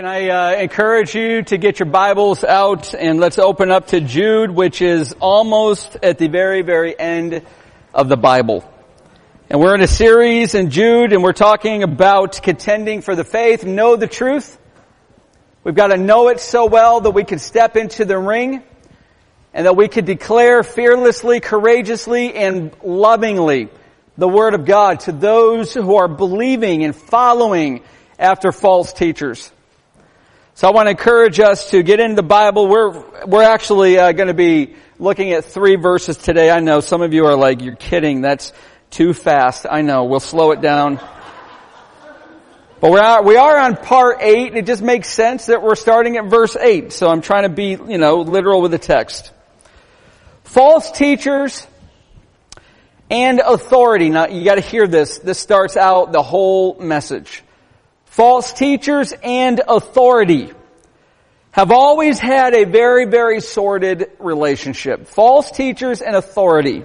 Can I uh, encourage you to get your Bibles out and let's open up to Jude, which is almost at the very, very end of the Bible. And we're in a series in Jude and we're talking about contending for the faith, know the truth. We've got to know it so well that we can step into the ring and that we can declare fearlessly, courageously, and lovingly the Word of God to those who are believing and following after false teachers. So I want to encourage us to get into the Bible. We're, we're actually uh, going to be looking at three verses today. I know some of you are like, you're kidding. That's too fast. I know. We'll slow it down. But we are, we are on part eight. and It just makes sense that we're starting at verse eight. So I'm trying to be, you know, literal with the text. False teachers and authority. Now you gotta hear this. This starts out the whole message false teachers and authority have always had a very, very sordid relationship. False teachers and authority.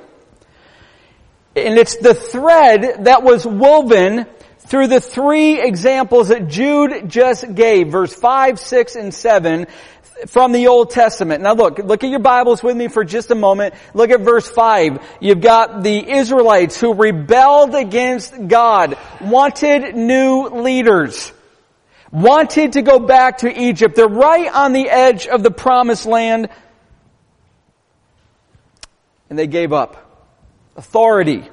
And it's the thread that was woven through the three examples that Jude just gave, verse 5, 6, and 7, from the Old Testament. Now look, look at your Bibles with me for just a moment. Look at verse 5. You've got the Israelites who rebelled against God, wanted new leaders, wanted to go back to Egypt. They're right on the edge of the promised land, and they gave up. Authority.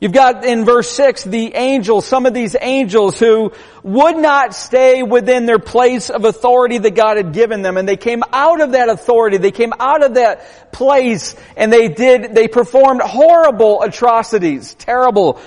You've got in verse 6 the angels, some of these angels who would not stay within their place of authority that God had given them. And they came out of that authority, they came out of that place and they did, they performed horrible atrocities, terrible,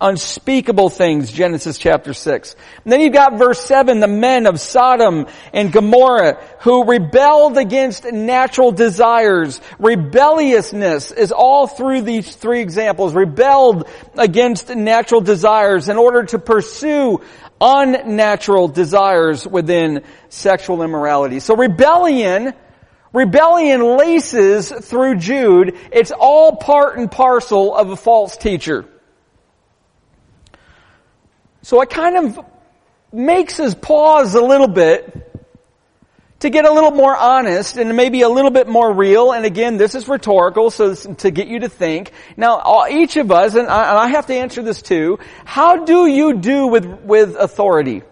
unspeakable things, Genesis chapter 6. And then you've got verse 7, the men of Sodom and Gomorrah who rebelled against natural desires. Rebelliousness is all through these three examples. Rebelled against natural desires in order to pursue unnatural desires within sexual immorality. So rebellion, rebellion laces through Jude. It's all part and parcel of a false teacher. So it kind of makes us pause a little bit to get a little more honest and maybe a little bit more real. And again, this is rhetorical, so to get you to think. Now, each of us, and I have to answer this too, how do you do with, with authority?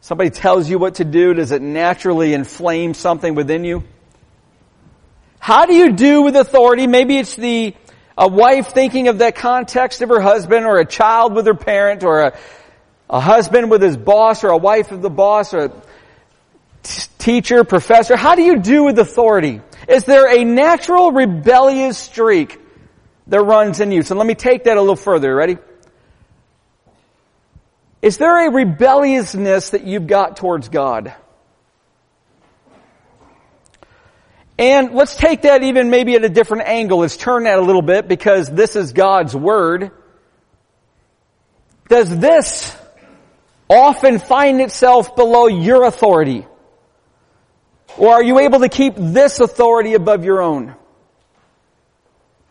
Somebody tells you what to do, does it naturally inflame something within you? How do you do with authority? Maybe it's the, a wife thinking of that context of her husband, or a child with her parent, or a, a husband with his boss, or a wife of the boss, or teacher, professor, how do you do with authority? Is there a natural rebellious streak that runs in you? So let me take that a little further. Ready? Is there a rebelliousness that you've got towards God? And let's take that even maybe at a different angle. Let's turn that a little bit because this is God's Word. Does this often find itself below your authority? Or are you able to keep this authority above your own?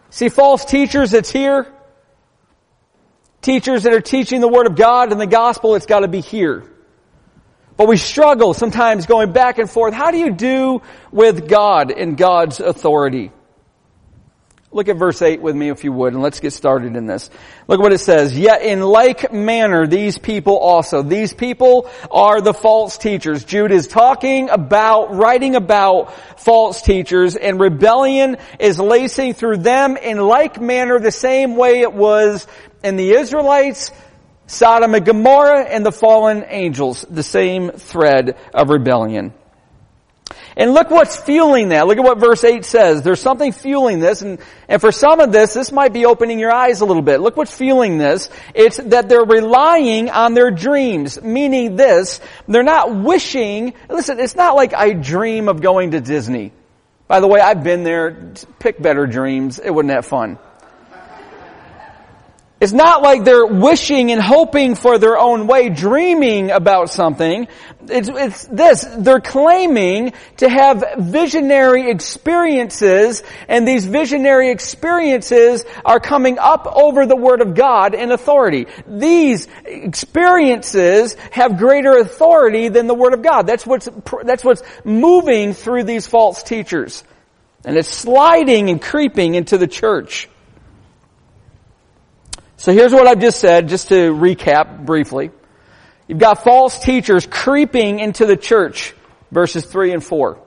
See, false teachers, it's here. Teachers that are teaching the Word of God and the Gospel, it's got to be here. But we struggle sometimes going back and forth. How do you do with God and God's authority? Look at verse 8 with me if you would, and let's get started in this. Look at what it says. Yet in like manner, these people also. These people are the false teachers. Jude is talking about, writing about false teachers, and rebellion is lacing through them in like manner the same way it was in the Israelites, Sodom and Gomorrah, and the fallen angels. The same thread of rebellion. And look what's fueling that. Look at what verse 8 says. There's something fueling this, and, and for some of this, this might be opening your eyes a little bit. Look what's fueling this. It's that they're relying on their dreams, meaning this, they're not wishing, listen, it's not like I dream of going to Disney. By the way, I've been there, pick better dreams, it wasn't that fun. It's not like they're wishing and hoping for their own way, dreaming about something. It's, it's this. They're claiming to have visionary experiences, and these visionary experiences are coming up over the Word of God in authority. These experiences have greater authority than the Word of God. That's what's, that's what's moving through these false teachers. And it's sliding and creeping into the church. So here's what I've just said, just to recap briefly. You've got false teachers creeping into the church, verses 3 and 4.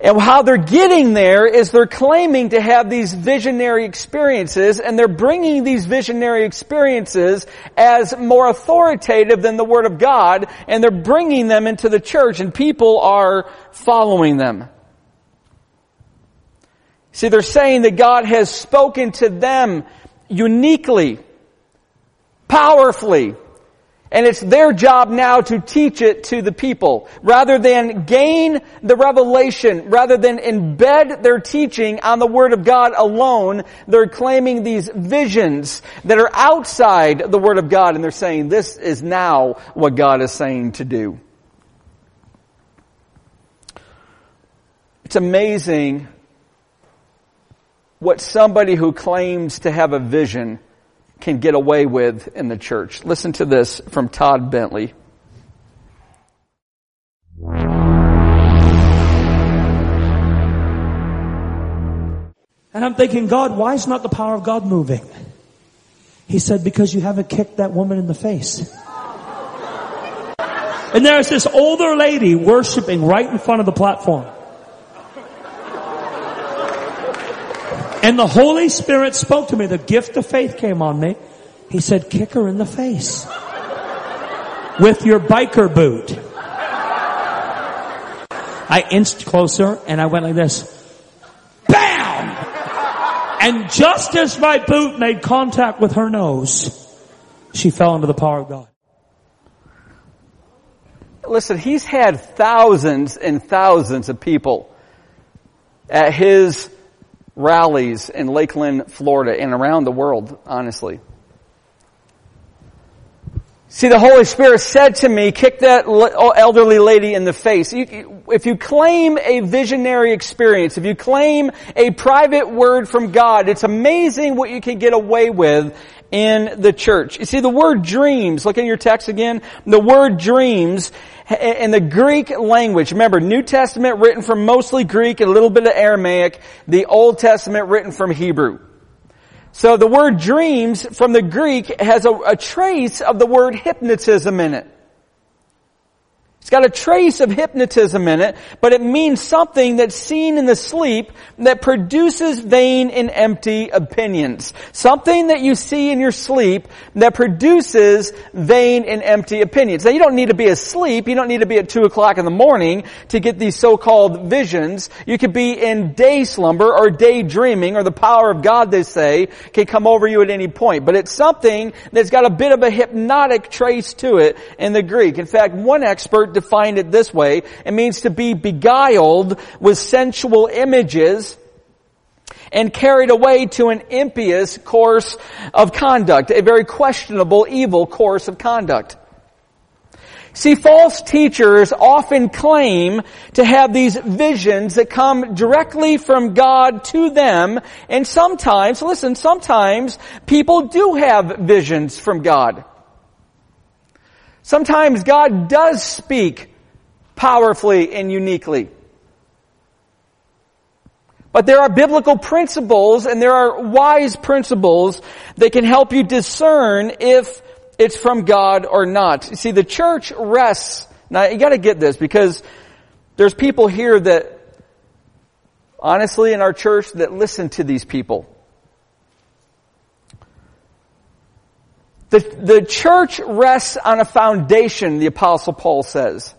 And how they're getting there is they're claiming to have these visionary experiences and they're bringing these visionary experiences as more authoritative than the Word of God and they're bringing them into the church and people are following them. See, they're saying that God has spoken to them uniquely, powerfully, and it's their job now to teach it to the people. Rather than gain the revelation, rather than embed their teaching on the Word of God alone, they're claiming these visions that are outside the Word of God and they're saying this is now what God is saying to do. It's amazing what somebody who claims to have a vision can get away with in the church. Listen to this from Todd Bentley. And I'm thinking, God, why is not the power of God moving? He said, because you haven't kicked that woman in the face. And there's this older lady worshiping right in front of the platform. And the Holy Spirit spoke to me. The gift of faith came on me. He said, kick her in the face. With your biker boot. I inched closer and I went like this. BAM! And just as my boot made contact with her nose, she fell into the power of God. Listen, he's had thousands and thousands of people at his rallies in Lakeland, Florida, and around the world, honestly. See, the Holy Spirit said to me, kick that oh, elderly lady in the face. If you claim a visionary experience, if you claim a private word from God, it's amazing what you can get away with in the church. You see, the word dreams, look in your text again, the word dreams in the Greek language, remember, New Testament written from mostly Greek and a little bit of Aramaic, the Old Testament written from Hebrew. So the word dreams from the Greek has a, a trace of the word hypnotism in it. It's got a trace of hypnotism in it, but it means something that's seen in the sleep that produces vain and empty opinions. Something that you see in your sleep that produces vain and empty opinions. Now you don't need to be asleep, you don't need to be at two o'clock in the morning to get these so-called visions. You could be in day slumber or daydreaming or the power of God, they say, can come over you at any point. But it's something that's got a bit of a hypnotic trace to it in the Greek. In fact, one expert defined it this way. It means to be beguiled with sensual images and carried away to an impious course of conduct, a very questionable, evil course of conduct. See, false teachers often claim to have these visions that come directly from God to them, and sometimes, listen, sometimes people do have visions from God. Sometimes God does speak powerfully and uniquely. But there are biblical principles and there are wise principles that can help you discern if it's from God or not. You see, the church rests. Now you gotta get this because there's people here that honestly in our church that listen to these people. The, the church rests on a foundation, the apostle Paul says.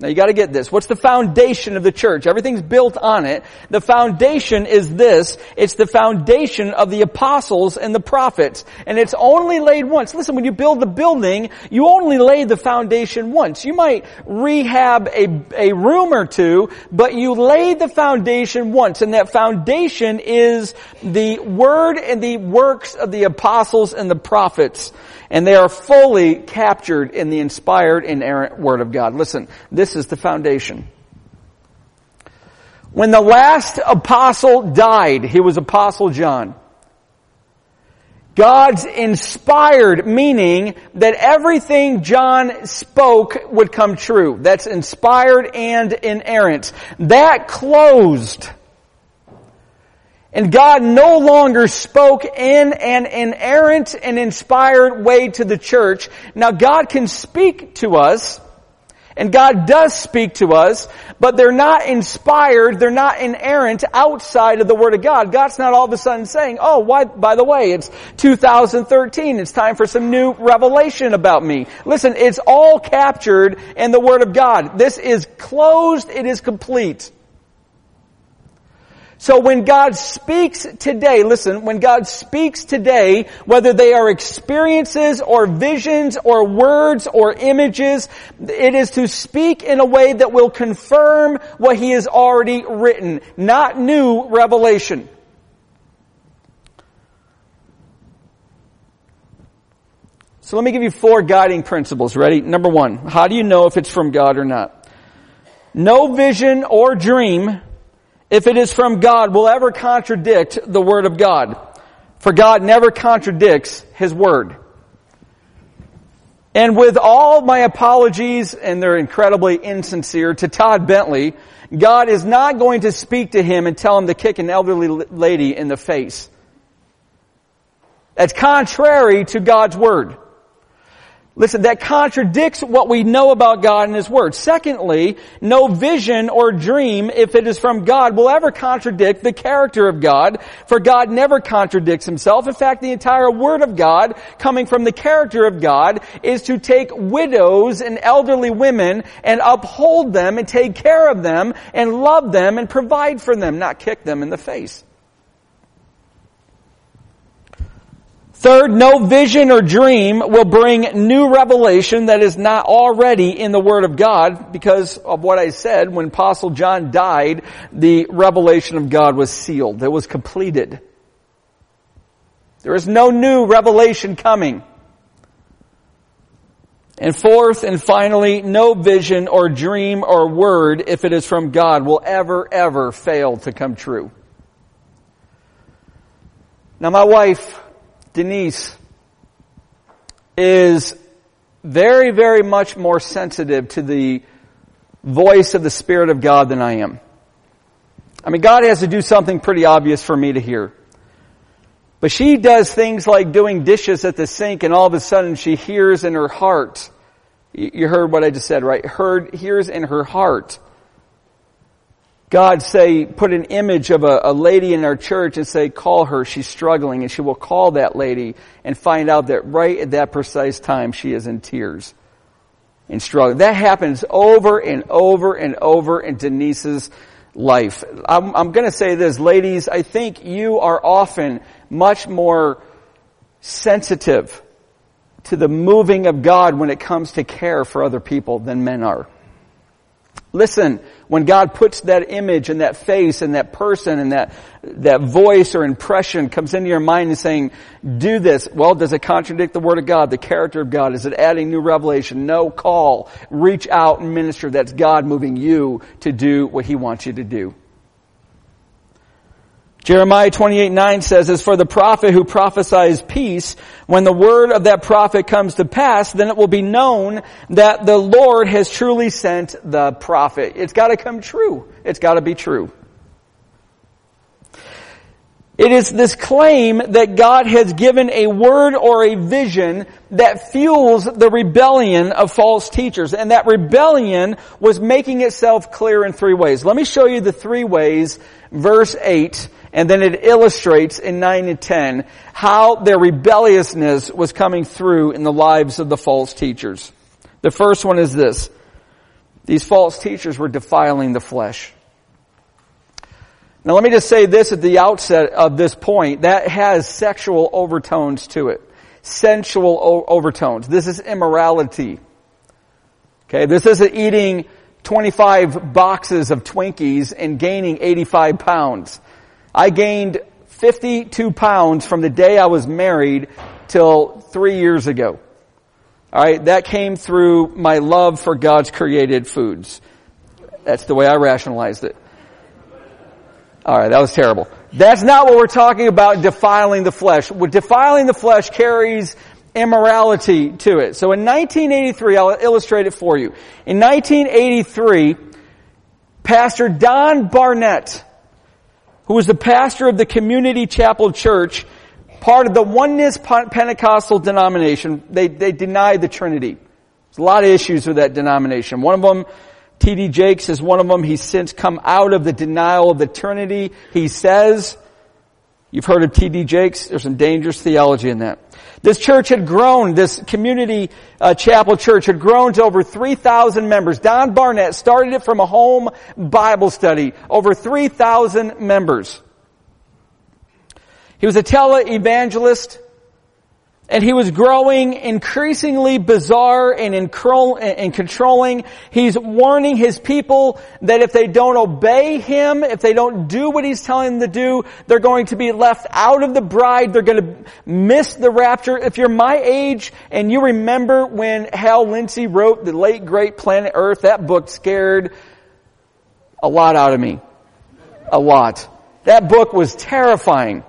Now you gotta get this. What's the foundation of the church? Everything's built on it. The foundation is this. It's the foundation of the apostles and the prophets. And it's only laid once. Listen, when you build the building, you only lay the foundation once. You might rehab a, a room or two, but you lay the foundation once. And that foundation is the word and the works of the apostles and the prophets and they are fully captured in the inspired, inerrant Word of God. Listen, this is the foundation. When the last apostle died, he was Apostle John. God's inspired, meaning that everything John spoke would come true. That's inspired and inerrant. That closed and God no longer spoke in an inerrant and inspired way to the church. Now God can speak to us, and God does speak to us, but they're not inspired, they're not inerrant outside of the Word of God. God's not all of a sudden saying, oh, why, by the way, it's 2013, it's time for some new revelation about me. Listen, it's all captured in the Word of God. This is closed, it is complete. So when God speaks today, listen, when God speaks today, whether they are experiences or visions or words or images, it is to speak in a way that will confirm what He has already written, not new revelation. So let me give you four guiding principles. Ready? Number one, how do you know if it's from God or not? No vision or dream if it is from God, will ever contradict the Word of God. For God never contradicts His Word. And with all my apologies, and they're incredibly insincere, to Todd Bentley, God is not going to speak to him and tell him to kick an elderly lady in the face. That's contrary to God's Word. Listen, that contradicts what we know about God and His Word. Secondly, no vision or dream, if it is from God, will ever contradict the character of God, for God never contradicts Himself. In fact, the entire Word of God, coming from the character of God, is to take widows and elderly women and uphold them and take care of them and love them and provide for them, not kick them in the face. Third, no vision or dream will bring new revelation that is not already in the Word of God because of what I said. When Apostle John died, the revelation of God was sealed. It was completed. There is no new revelation coming. And fourth and finally, no vision or dream or word, if it is from God, will ever, ever fail to come true. Now my wife, Denise is very, very much more sensitive to the voice of the Spirit of God than I am. I mean, God has to do something pretty obvious for me to hear. But she does things like doing dishes at the sink and all of a sudden she hears in her heart. You heard what I just said, right? Heard, hears in her heart God say, put an image of a, a, lady in our church and say, call her, she's struggling, and she will call that lady and find out that right at that precise time she is in tears and struggling. That happens over and over and over in Denise's life. I'm, I'm gonna say this, ladies, I think you are often much more sensitive to the moving of God when it comes to care for other people than men are. Listen, when God puts that image and that face and that person and that, that voice or impression comes into your mind and saying, do this, well, does it contradict the Word of God, the character of God? Is it adding new revelation? No call. Reach out and minister. That's God moving you to do what He wants you to do. Jeremiah 28, 9 says, As for the prophet who prophesies peace, when the word of that prophet comes to pass, then it will be known that the Lord has truly sent the prophet. It's gotta come true. It's gotta be true. It is this claim that God has given a word or a vision that fuels the rebellion of false teachers. And that rebellion was making itself clear in three ways. Let me show you the three ways, verse 8, and then it illustrates in 9 and 10 how their rebelliousness was coming through in the lives of the false teachers. The first one is this. These false teachers were defiling the flesh. Now let me just say this at the outset of this point. That has sexual overtones to it. Sensual o- overtones. This is immorality. Okay, this isn't eating 25 boxes of Twinkies and gaining 85 pounds. I gained 52 pounds from the day I was married till three years ago. Alright, that came through my love for God's created foods. That's the way I rationalized it. Alright, that was terrible. That's not what we're talking about defiling the flesh. Defiling the flesh carries immorality to it. So in 1983, I'll illustrate it for you. In 1983, Pastor Don Barnett, who was the pastor of the Community Chapel Church, part of the Oneness Pentecostal denomination, they, they denied the Trinity. There's a lot of issues with that denomination. One of them, T.D. Jakes is one of them. He's since come out of the denial of the Trinity. He says, you've heard of T.D. Jakes, there's some dangerous theology in that. This church had grown, this community uh, chapel church had grown to over 3,000 members. Don Barnett started it from a home Bible study. Over 3,000 members. He was a tele-evangelist and he was growing increasingly bizarre and, and controlling. He's warning his people that if they don't obey him, if they don't do what he's telling them to do, they're going to be left out of the bride. They're going to miss the rapture. If you're my age and you remember when Hal Lindsey wrote the late great Planet Earth, that book scared a lot out of me. A lot. That book was terrifying.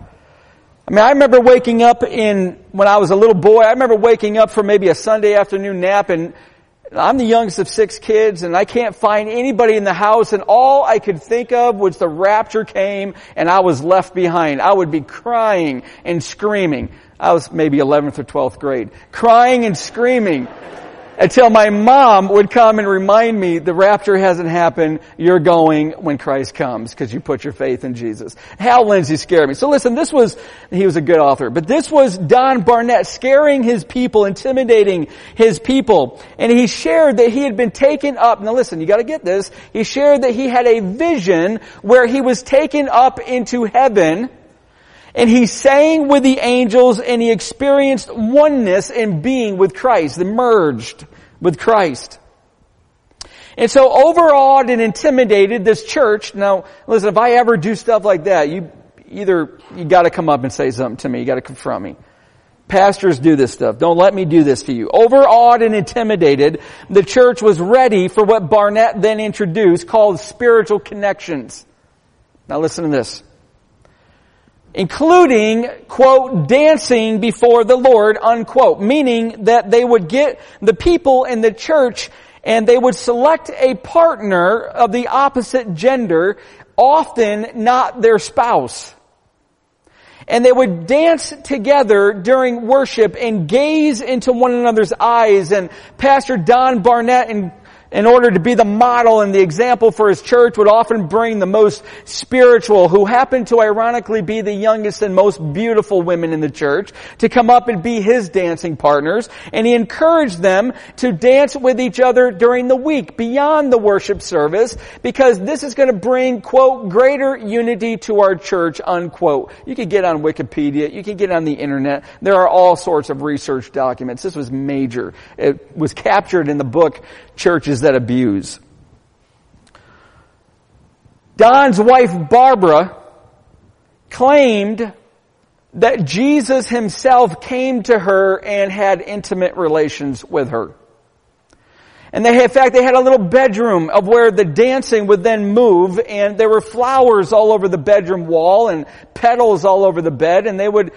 I mean, I remember waking up in, when I was a little boy, I remember waking up for maybe a Sunday afternoon nap and I'm the youngest of six kids and I can't find anybody in the house and all I could think of was the rapture came and I was left behind. I would be crying and screaming. I was maybe 11th or 12th grade. Crying and screaming until my mom would come and remind me the rapture hasn't happened. You're going when Christ comes because you put your faith in Jesus. Hal Lindsey scared me. So listen, this was, he was a good author, but this was Don Barnett scaring his people, intimidating his people. And he shared that he had been taken up. Now listen, you gotta get this. He shared that he had a vision where he was taken up into heaven and he sang with the angels and he experienced oneness in being with Christ, the merged with Christ. And so overawed and intimidated, this church, now listen, if I ever do stuff like that, you either, you gotta come up and say something to me, you gotta confront me. Pastors do this stuff. Don't let me do this to you. Overawed and intimidated, the church was ready for what Barnett then introduced called spiritual connections. Now listen to this including, quote, dancing before the Lord, unquote, meaning that they would get the people in the church and they would select a partner of the opposite gender, often not their spouse. And they would dance together during worship and gaze into one another's eyes. And Pastor Don Barnett and in order to be the model and the example for his church would often bring the most spiritual, who happened to ironically be the youngest and most beautiful women in the church, to come up and be his dancing partners. And he encouraged them to dance with each other during the week, beyond the worship service, because this is going to bring, quote, greater unity to our church, unquote. You can get on Wikipedia, you can get on the internet. There are all sorts of research documents. This was major. It was captured in the book churches that abuse. Don's wife Barbara claimed that Jesus himself came to her and had intimate relations with her. And they, in fact, they had a little bedroom of where the dancing would then move and there were flowers all over the bedroom wall and petals all over the bed and they would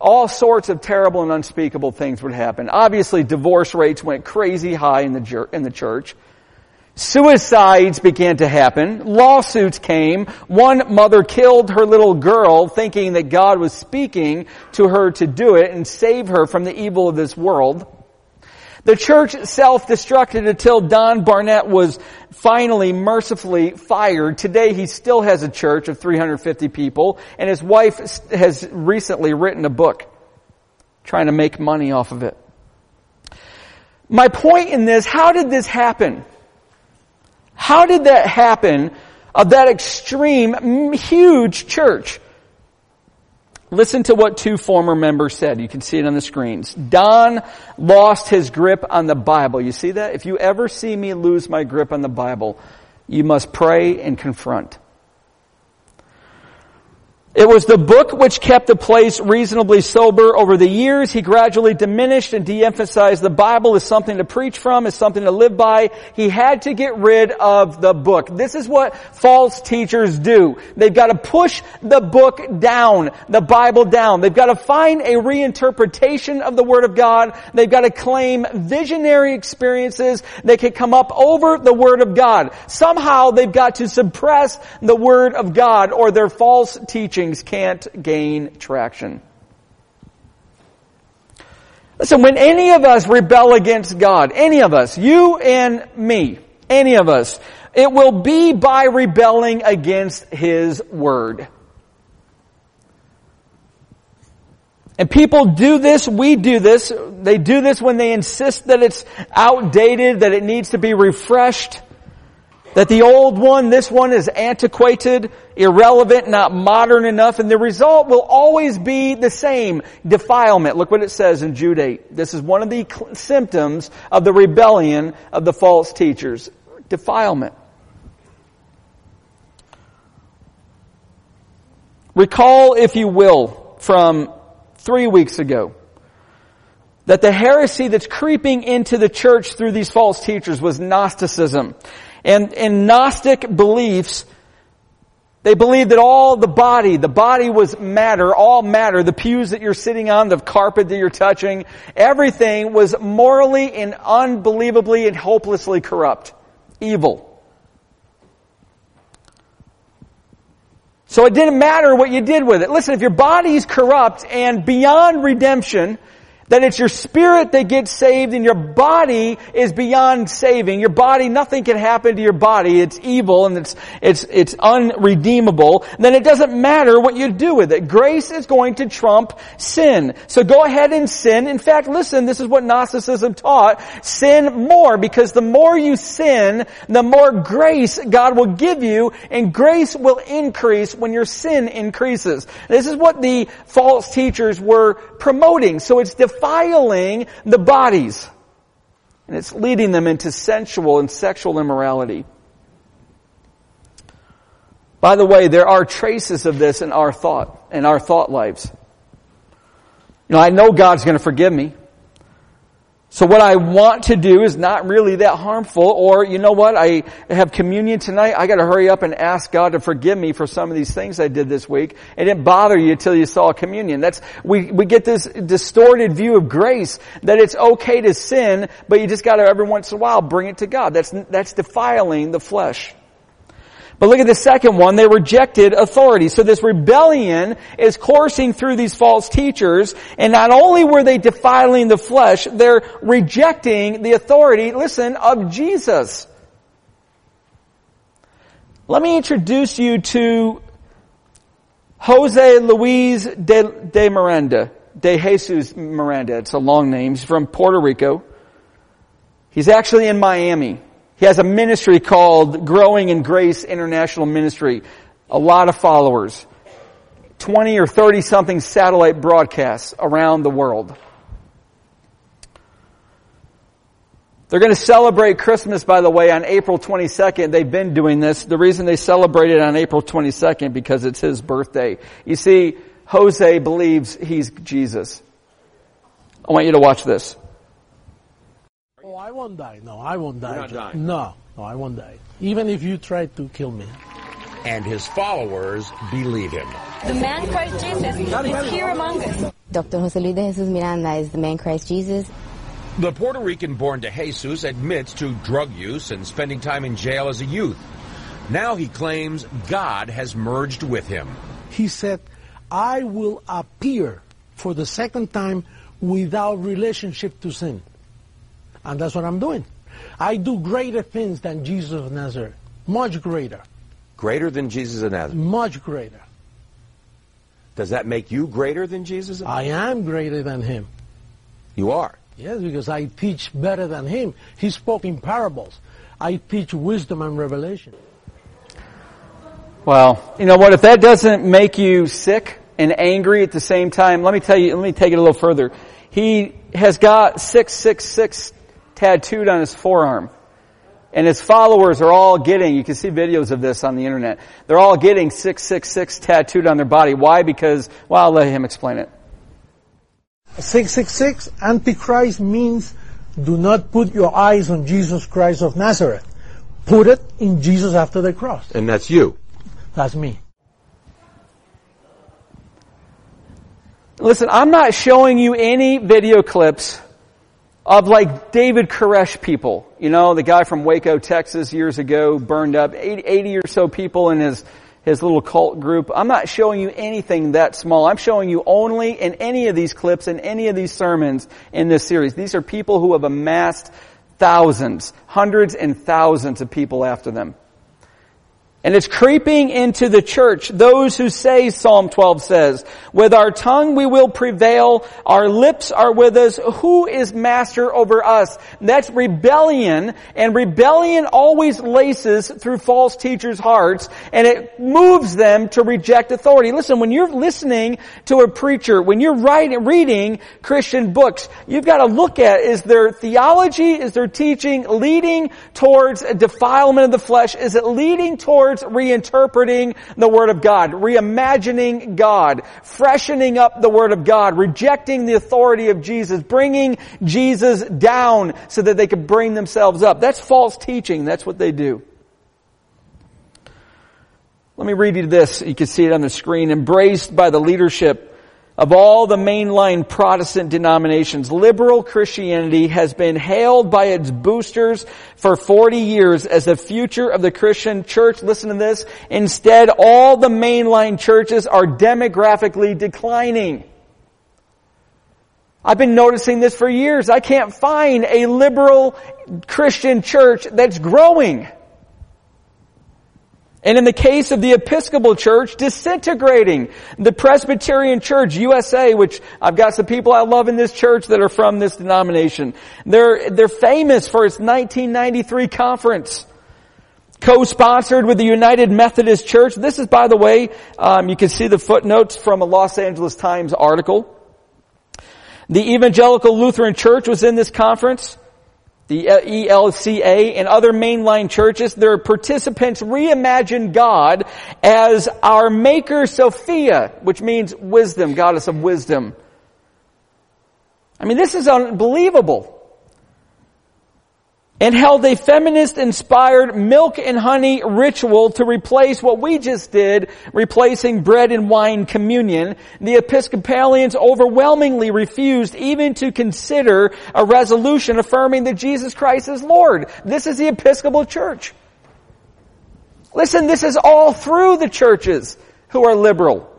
all sorts of terrible and unspeakable things would happen. Obviously, divorce rates went crazy high in the, in the church. Suicides began to happen. Lawsuits came. One mother killed her little girl thinking that God was speaking to her to do it and save her from the evil of this world. The church self-destructed until Don Barnett was finally mercifully fired. Today he still has a church of 350 people and his wife has recently written a book trying to make money off of it. My point in this, how did this happen? How did that happen of that extreme, huge church? Listen to what two former members said. You can see it on the screens. Don lost his grip on the Bible. You see that? If you ever see me lose my grip on the Bible, you must pray and confront. It was the book which kept the place reasonably sober. Over the years, he gradually diminished and de-emphasized the Bible as something to preach from, as something to live by. He had to get rid of the book. This is what false teachers do. They've got to push the book down, the Bible down. They've got to find a reinterpretation of the Word of God. They've got to claim visionary experiences that can come up over the Word of God. Somehow they've got to suppress the Word of God or their false teaching teachings can't gain traction. Listen, when any of us rebel against God, any of us, you and me, any of us, it will be by rebelling against His Word. And people do this, we do this, they do this when they insist that it's outdated, that it needs to be refreshed. That the old one, this one is antiquated, irrelevant, not modern enough, and the result will always be the same. Defilement. Look what it says in Jude 8. This is one of the symptoms of the rebellion of the false teachers. Defilement. Recall, if you will, from three weeks ago, that the heresy that's creeping into the church through these false teachers was Gnosticism. And in Gnostic beliefs, they believed that all the body, the body was matter, all matter, the pews that you're sitting on, the carpet that you're touching, everything was morally and unbelievably and hopelessly corrupt. Evil. So it didn't matter what you did with it. Listen, if your body's corrupt and beyond redemption, that it's your spirit that gets saved and your body is beyond saving. Your body, nothing can happen to your body. It's evil and it's, it's, it's unredeemable. Then it doesn't matter what you do with it. Grace is going to trump sin. So go ahead and sin. In fact, listen, this is what Gnosticism taught. Sin more because the more you sin, the more grace God will give you and grace will increase when your sin increases. This is what the false teachers were promoting. So it's defiling the bodies. And it's leading them into sensual and sexual immorality. By the way, there are traces of this in our thought, in our thought lives. You know, I know God's going to forgive me. So what I want to do is not really that harmful, or you know what, I have communion tonight, I gotta hurry up and ask God to forgive me for some of these things I did this week. It didn't bother you until you saw communion. That's, we, we get this distorted view of grace, that it's okay to sin, but you just gotta every once in a while bring it to God. That's, that's defiling the flesh. But look at the second one. They rejected authority. So this rebellion is coursing through these false teachers. And not only were they defiling the flesh, they're rejecting the authority, listen, of Jesus. Let me introduce you to Jose Luis de, de Miranda. De Jesus Miranda. It's a long name. He's from Puerto Rico. He's actually in Miami. He has a ministry called Growing in Grace International Ministry. A lot of followers. 20 or 30 something satellite broadcasts around the world. They're going to celebrate Christmas, by the way, on April 22nd. They've been doing this. The reason they celebrate it on April 22nd because it's his birthday. You see, Jose believes he's Jesus. I want you to watch this. I won't die. No, I won't die. You're not dying. No, no, I won't die. Even if you try to kill me. And his followers believe him. The man Christ Jesus is here among us. Dr. Jose Luis de Jesus Miranda is the man Christ Jesus. The Puerto Rican born de Jesus admits to drug use and spending time in jail as a youth. Now he claims God has merged with him. He said, I will appear for the second time without relationship to sin. And that's what I'm doing. I do greater things than Jesus of Nazareth. Much greater. Greater than Jesus of Nazareth. Much greater. Does that make you greater than Jesus? of I am greater than him. You are. Yes, because I teach better than him. He spoke in parables. I teach wisdom and revelation. Well, you know what? If that doesn't make you sick and angry at the same time, let me tell you, let me take it a little further. He has got 666 tattooed on his forearm. And his followers are all getting, you can see videos of this on the internet, they're all getting 666 tattooed on their body. Why? Because, well, I'll let him explain it. 666, Antichrist means do not put your eyes on Jesus Christ of Nazareth. Put it in Jesus after the cross. And that's you. That's me. Listen, I'm not showing you any video clips of like David Koresh people. You know, the guy from Waco, Texas years ago burned up 80, 80 or so people in his, his little cult group. I'm not showing you anything that small. I'm showing you only in any of these clips, in any of these sermons in this series. These are people who have amassed thousands, hundreds and thousands of people after them. And it's creeping into the church. Those who say, Psalm 12 says, with our tongue we will prevail, our lips are with us, who is master over us? That's rebellion, and rebellion always laces through false teachers' hearts, and it moves them to reject authority. Listen, when you're listening to a preacher, when you're writing, reading Christian books, you've got to look at, is their theology, is their teaching leading towards a defilement of the flesh? Is it leading towards reinterpreting the Word of God, reimagining God, freshening up the Word of God, rejecting the authority of Jesus, bringing Jesus down so that they could bring themselves up. That's false teaching. That's what they do. Let me read you this. You can see it on the screen. Embraced by the leadership of all the mainline Protestant denominations, liberal Christianity has been hailed by its boosters for 40 years as the future of the Christian church. Listen to this. Instead, all the mainline churches are demographically declining. I've been noticing this for years. I can't find a liberal Christian church that's growing. And in the case of the Episcopal Church, disintegrating. The Presbyterian Church USA, which I've got some people I love in this church that are from this denomination. They're, they're famous for its 1993 conference. Co-sponsored with the United Methodist Church. This is, by the way, um, you can see the footnotes from a Los Angeles Times article. The Evangelical Lutheran Church was in this conference the ELCA and other mainline churches, their participants reimagine God as our maker Sophia, which means wisdom, goddess of wisdom. I mean, this is unbelievable and held a feminist inspired milk and honey ritual to replace what we just did, replacing bread and wine communion. The Episcopalians overwhelmingly refused even to consider a resolution affirming that Jesus Christ is Lord. This is the Episcopal Church. Listen, this is all through the churches who are liberal.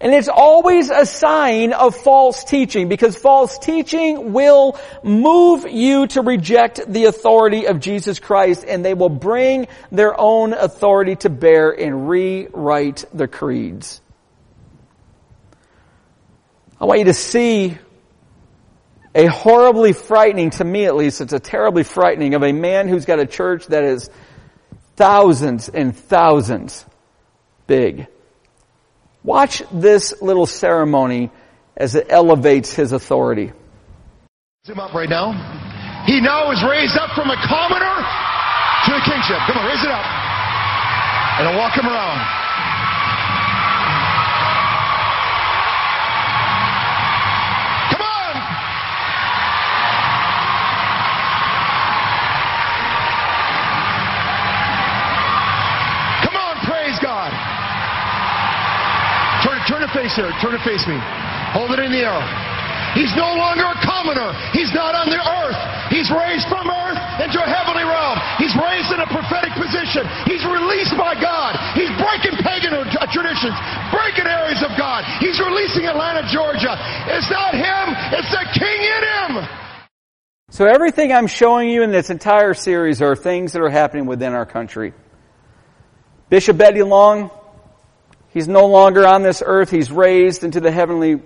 And it's always a sign of false teaching because false teaching will move you to reject the authority of Jesus Christ and they will bring their own authority to bear and rewrite the creeds. I want you to see a horribly frightening, to me at least, it's a terribly frightening of a man who's got a church that is thousands and thousands big. Watch this little ceremony as it elevates his authority. Zoom up right now. He now is raised up from a commoner to a kingship. Come on, raise it up. And I'll walk him around. Face. Turn to face me. Hold it in the air. He's no longer a commoner. He's not on the earth. He's raised from earth into a heavenly realm. He's raised in a prophetic position. He's released by God. He's breaking pagan uh, traditions, breaking areas of God. He's releasing Atlanta, Georgia. It's not him, it's the king in him. So everything I'm showing you in this entire series are things that are happening within our country. Bishop Eddie Long, he's no longer on this earth. He's raised into the heavenly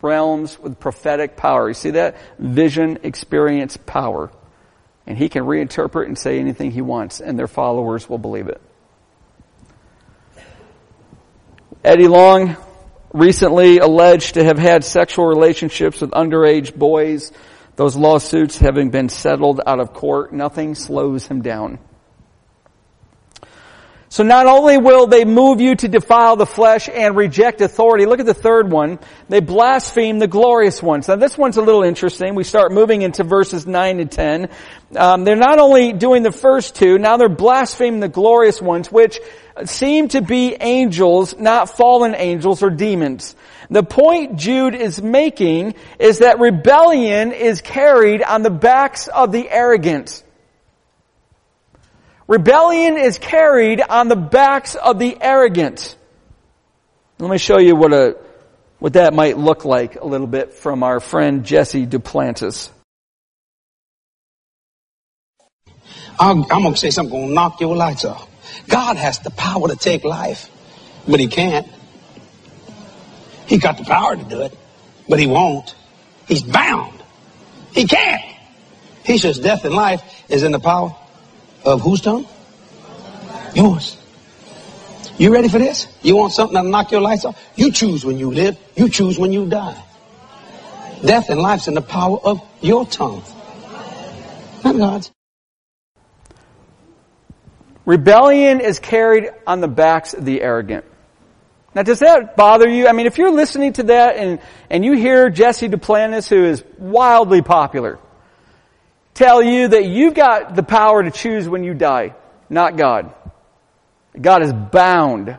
realms with prophetic power. You see that? Vision, experience, power. And he can reinterpret and say anything he wants, and their followers will believe it. Eddie Long recently alleged to have had sexual relationships with underage boys. Those lawsuits having been settled out of court, nothing slows him down. So not only will they move you to defile the flesh and reject authority, look at the third one, they blaspheme the glorious ones. Now this one's a little interesting. We start moving into verses 9 and 10. Um, they're not only doing the first two, now they're blaspheming the glorious ones, which seem to be angels, not fallen angels or demons. The point Jude is making is that rebellion is carried on the backs of the arrogant. Rebellion is carried on the backs of the arrogant. Let me show you what a, what that might look like a little bit from our friend Jesse Duplantis. I'm, going to say something going to knock your lights off. God has the power to take life, but he can't. He got the power to do it, but he won't. He's bound. He can't. He says death and life is in the power of whose tongue? Yours. You ready for this? You want something that'll knock your lights off? You choose when you live. You choose when you die. Death and life's in the power of your tongue. Not God's. Rebellion is carried on the backs of the arrogant. Now does that bother you? I mean, if you're listening to that and, and you hear Jesse Duplantis, who is wildly popular, tell you that you've got the power to choose when you die, not God. God is bound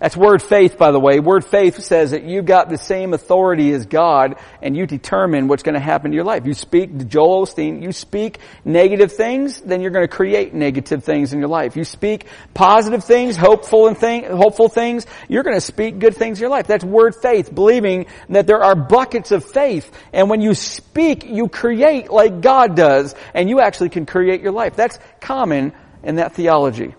that's word faith, by the way. Word faith says that you've got the same authority as God and you determine what's going to happen to your life. You speak, to Joel Osteen, you speak negative things, then you're going to create negative things in your life. You speak positive things, hopeful and thing, hopeful things, you're going to speak good things in your life. That's word faith, believing that there are buckets of faith. And when you speak, you create like God does, and you actually can create your life. That's common in that theology.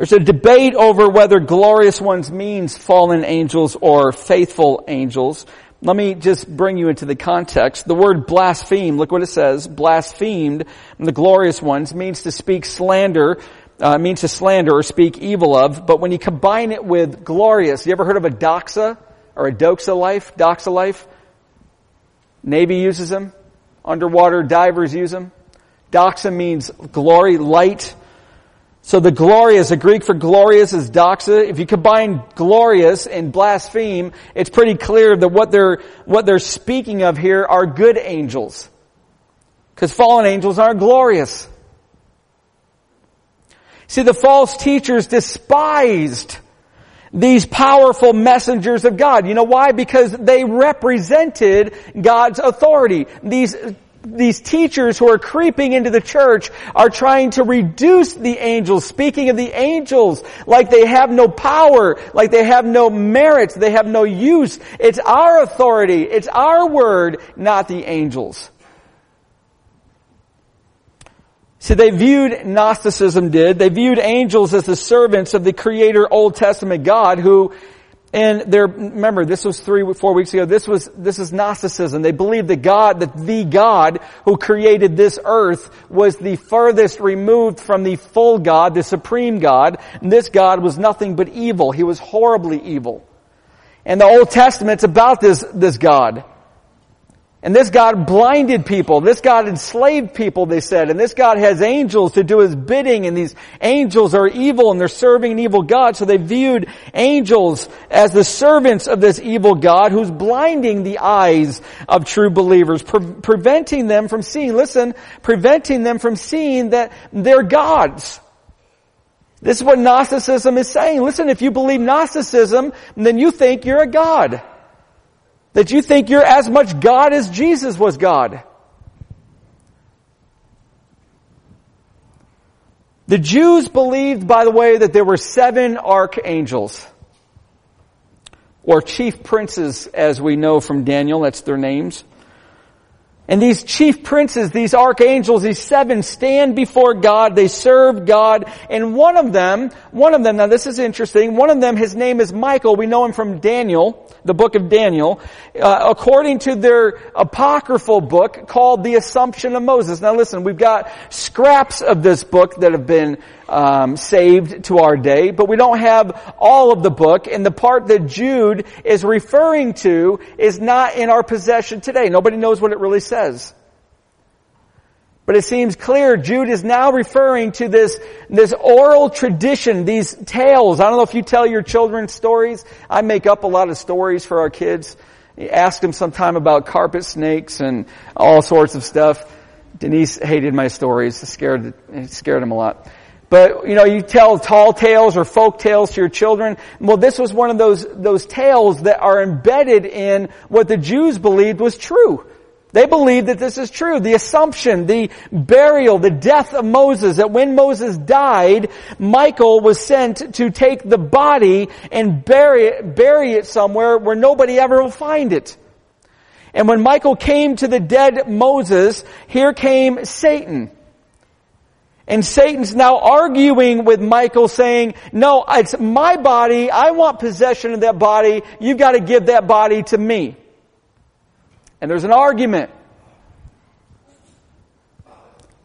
There's a debate over whether glorious ones means fallen angels or faithful angels. Let me just bring you into the context. The word blaspheme, look what it says, blasphemed, the glorious ones, means to speak slander, uh, means to slander or speak evil of, but when you combine it with glorious, you ever heard of a doxa or a doxa life, doxa life? Navy uses them. Underwater divers use them. Doxa means glory, light, so the glorious, the Greek for glorious is doxa. If you combine glorious and blaspheme, it's pretty clear that what they're, what they're speaking of here are good angels. Because fallen angels aren't glorious. See, the false teachers despised these powerful messengers of God. You know why? Because they represented God's authority. These these teachers who are creeping into the church are trying to reduce the angels, speaking of the angels like they have no power, like they have no merit, they have no use. It's our authority, it's our word, not the angels. See, they viewed, Gnosticism did, they viewed angels as the servants of the creator Old Testament God who and there, remember, this was three, four weeks ago. This was, this is Gnosticism. They believed that God, that the God who created this earth was the furthest removed from the full God, the supreme God. And this God was nothing but evil. He was horribly evil. And the Old Testament's about this, this God. And this God blinded people. This God enslaved people, they said. And this God has angels to do his bidding and these angels are evil and they're serving an evil God. So they viewed angels as the servants of this evil God who's blinding the eyes of true believers, pre- preventing them from seeing, listen, preventing them from seeing that they're gods. This is what Gnosticism is saying. Listen, if you believe Gnosticism, then you think you're a God. That you think you're as much God as Jesus was God. The Jews believed, by the way, that there were seven archangels. Or chief princes, as we know from Daniel, that's their names. And these chief princes, these archangels, these seven stand before God, they serve God, and one of them, one of them, now this is interesting, one of them, his name is Michael. We know him from Daniel, the book of Daniel, uh, according to their apocryphal book called The Assumption of Moses. Now listen, we've got scraps of this book that have been um, saved to our day, but we don't have all of the book, and the part that Jude is referring to is not in our possession today. Nobody knows what it really says. But it seems clear Jude is now referring to this, this oral tradition, these tales. I don't know if you tell your children stories. I make up a lot of stories for our kids. Ask them sometime about carpet snakes and all sorts of stuff. Denise hated my stories. It scared, it scared him a lot. But, you know, you tell tall tales or folk tales to your children. Well, this was one of those, those tales that are embedded in what the Jews believed was true. They believe that this is true. The assumption, the burial, the death of Moses, that when Moses died, Michael was sent to take the body and bury it, bury it somewhere where nobody ever will find it. And when Michael came to the dead Moses, here came Satan. And Satan's now arguing with Michael saying, no, it's my body. I want possession of that body. You've got to give that body to me. And there's an argument.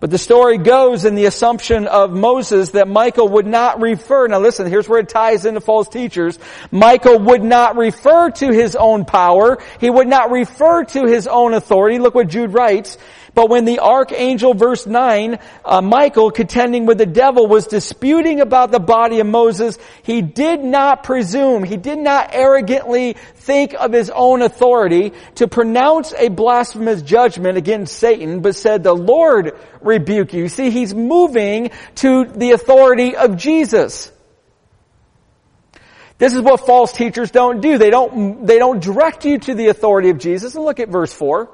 But the story goes in the assumption of Moses that Michael would not refer, now listen, here's where it ties into false teachers. Michael would not refer to his own power. He would not refer to his own authority. Look what Jude writes. But when the archangel, verse 9, uh, Michael contending with the devil was disputing about the body of Moses, he did not presume, he did not arrogantly think of his own authority to pronounce a blasphemous judgment against Satan, but said, the Lord rebuke you. See, he's moving to the authority of Jesus. This is what false teachers don't do. They don't, they don't direct you to the authority of Jesus. And look at verse 4.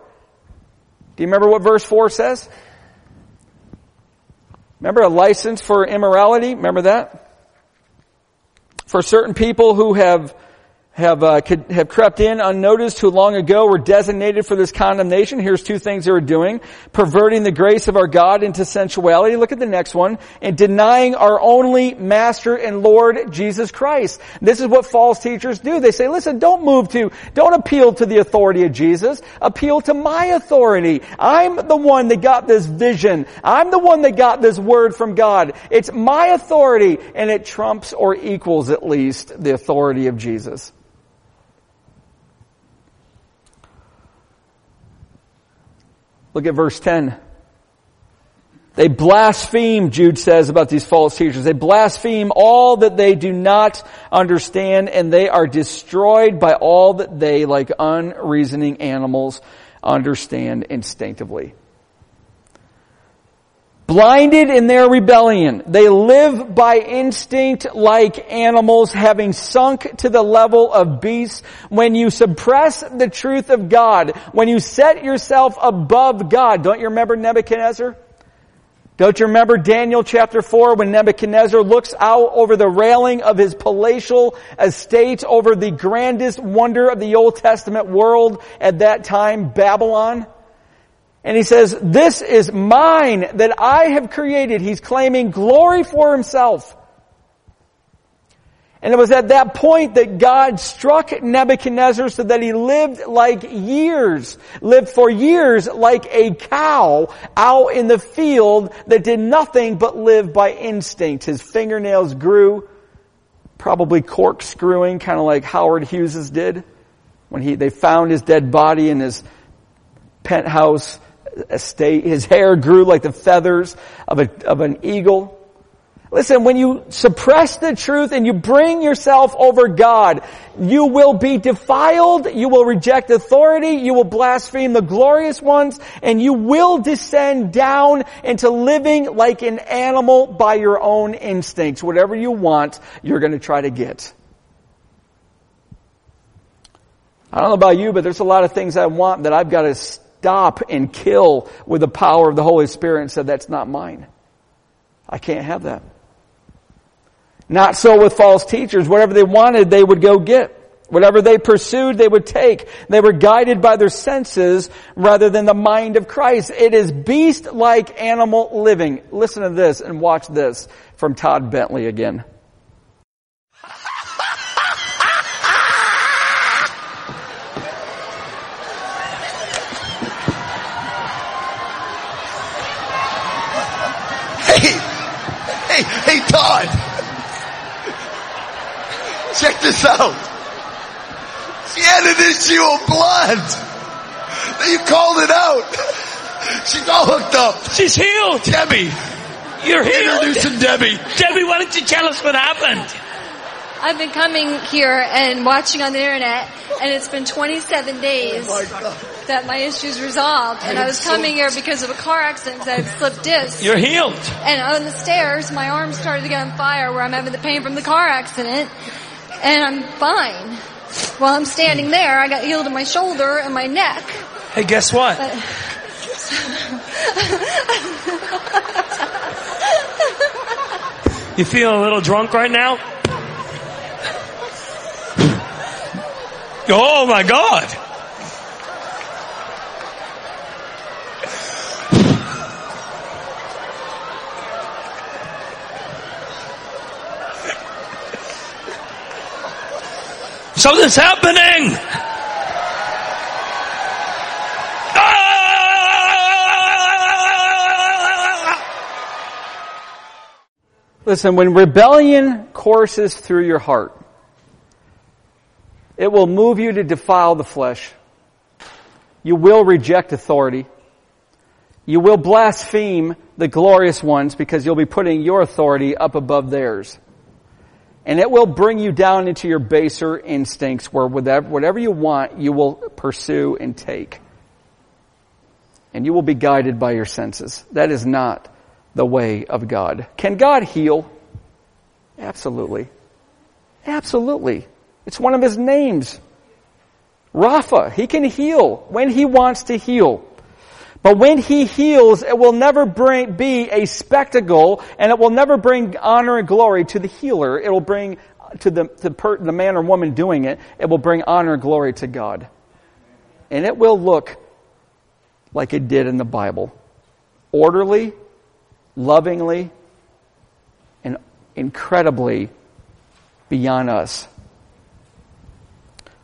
Do you remember what verse 4 says? Remember a license for immorality? Remember that? For certain people who have have uh, could, have crept in unnoticed who long ago were designated for this condemnation. Here's two things they were doing. Perverting the grace of our God into sensuality. Look at the next one. And denying our only master and Lord Jesus Christ. This is what false teachers do. They say, listen, don't move to, don't appeal to the authority of Jesus. Appeal to my authority. I'm the one that got this vision. I'm the one that got this word from God. It's my authority and it trumps or equals at least the authority of Jesus. Look at verse 10. They blaspheme, Jude says about these false teachers. They blaspheme all that they do not understand and they are destroyed by all that they, like unreasoning animals, understand instinctively. Blinded in their rebellion, they live by instinct like animals having sunk to the level of beasts. When you suppress the truth of God, when you set yourself above God, don't you remember Nebuchadnezzar? Don't you remember Daniel chapter 4 when Nebuchadnezzar looks out over the railing of his palatial estate over the grandest wonder of the Old Testament world at that time, Babylon? And he says, this is mine that I have created. He's claiming glory for himself. And it was at that point that God struck Nebuchadnezzar so that he lived like years, lived for years like a cow out in the field that did nothing but live by instinct. His fingernails grew, probably corkscrewing, kind of like Howard Hughes's did when he, they found his dead body in his penthouse estate. His hair grew like the feathers of, a, of an eagle. Listen, when you suppress the truth and you bring yourself over God, you will be defiled, you will reject authority, you will blaspheme the glorious ones, and you will descend down into living like an animal by your own instincts. Whatever you want, you're going to try to get. I don't know about you, but there's a lot of things I want that I've got to stop and kill with the power of the Holy Spirit and said, that's not mine. I can't have that. Not so with false teachers. Whatever they wanted, they would go get. Whatever they pursued, they would take. They were guided by their senses rather than the mind of Christ. It is beast-like animal living. Listen to this and watch this from Todd Bentley again. This out. She had an issue of blood. You called it out. She's all hooked up. She's healed. Debbie. You're healed. Introducing Debbie. Debbie, why don't you tell us what happened? I've been coming here and watching on the internet, and it's been 27 days oh that my issue's resolved. And I was coming here because of a car accident that had slipped disc. You're healed. And on the stairs, my arm started to get on fire where I'm having the pain from the car accident, and I'm fine. While I'm standing there, I got healed in my shoulder and my neck. Hey, guess what? But You feeling a little drunk right now? Oh my God. Something's happening! Ah! Listen, when rebellion courses through your heart, it will move you to defile the flesh. You will reject authority. You will blaspheme the glorious ones because you'll be putting your authority up above theirs. And it will bring you down into your baser instincts where whatever, you want, you will pursue and take. And you will be guided by your senses. That is not the way of God. Can God heal? Absolutely. Absolutely. It's one of his names. Rapha. He can heal when he wants to heal. But when he heals, it will never bring, be a spectacle and it will never bring honor and glory to the healer. It will bring to the, the, per, the man or woman doing it, it will bring honor and glory to God. And it will look like it did in the Bible. Orderly, lovingly, and incredibly beyond us.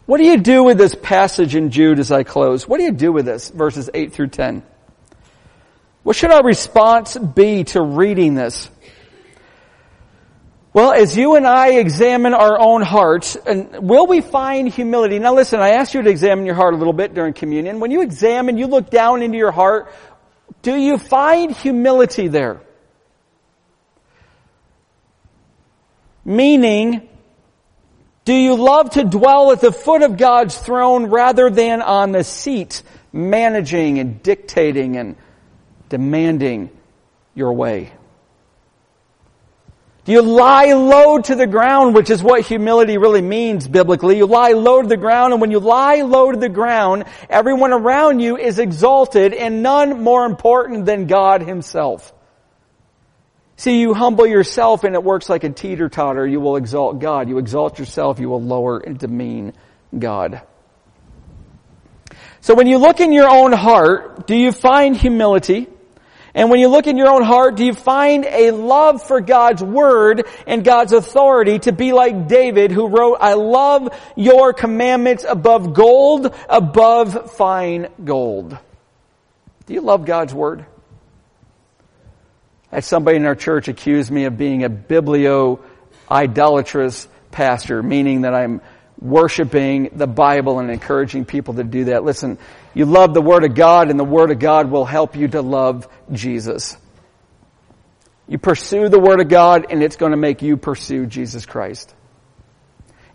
What do you do with this passage in Jude as I close? What do you do with this, verses 8 through 10? What should our response be to reading this? Well, as you and I examine our own hearts, and will we find humility? Now listen, I asked you to examine your heart a little bit during communion. When you examine, you look down into your heart, do you find humility there? Meaning, do you love to dwell at the foot of God's throne rather than on the seat, managing and dictating and demanding your way? Do you lie low to the ground, which is what humility really means biblically? You lie low to the ground, and when you lie low to the ground, everyone around you is exalted, and none more important than God Himself. See, you humble yourself and it works like a teeter-totter. You will exalt God. You exalt yourself, you will lower and demean God. So when you look in your own heart, do you find humility? And when you look in your own heart, do you find a love for God's Word and God's authority to be like David who wrote, I love your commandments above gold, above fine gold. Do you love God's Word? Had somebody in our church accuse me of being a biblio idolatrous pastor, meaning that I'm worshiping the Bible and encouraging people to do that. Listen, you love the Word of God and the Word of God will help you to love Jesus. You pursue the Word of God and it's going to make you pursue Jesus Christ.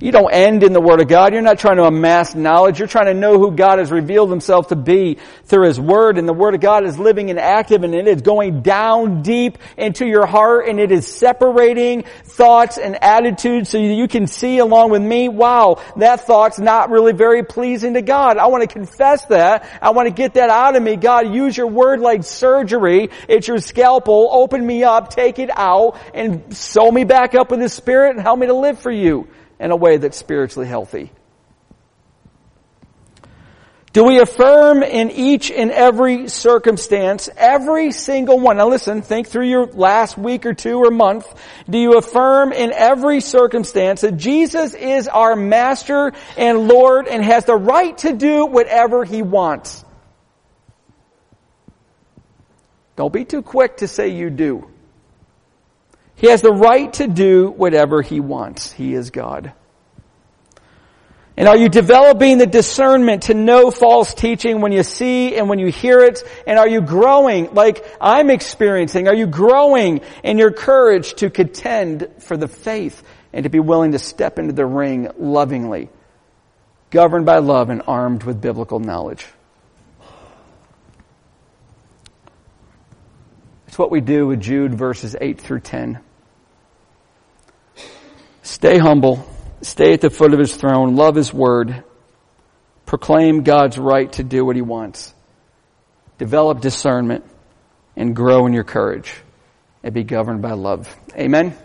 You don't end in the Word of God. You're not trying to amass knowledge. You're trying to know who God has revealed Himself to be through His Word. And the Word of God is living and active and it is going down deep into your heart and it is separating thoughts and attitudes so you can see along with me, wow, that thought's not really very pleasing to God. I want to confess that. I want to get that out of me. God, use your Word like surgery. It's your scalpel. Open me up, take it out, and sew me back up with the Spirit and help me to live for you in a way that's spiritually healthy? Do we affirm in each and every circumstance, every single one? Now listen, think through your last week or two or month. Do you affirm in every circumstance that Jesus is our master and Lord and has the right to do whatever he wants? Don't be too quick to say you do. He has the right to do whatever he wants. He is God. And are you developing the discernment to know false teaching when you see and when you hear it? And are you growing like I'm experiencing? Are you growing in your courage to contend for the faith and to be willing to step into the ring lovingly, governed by love and armed with biblical knowledge? It's what we do with Jude verses 8 through 10. Stay humble Stay at the foot of his throne, love his word, proclaim God's right to do what he wants, develop discernment, and grow in your courage, and be governed by love. Amen.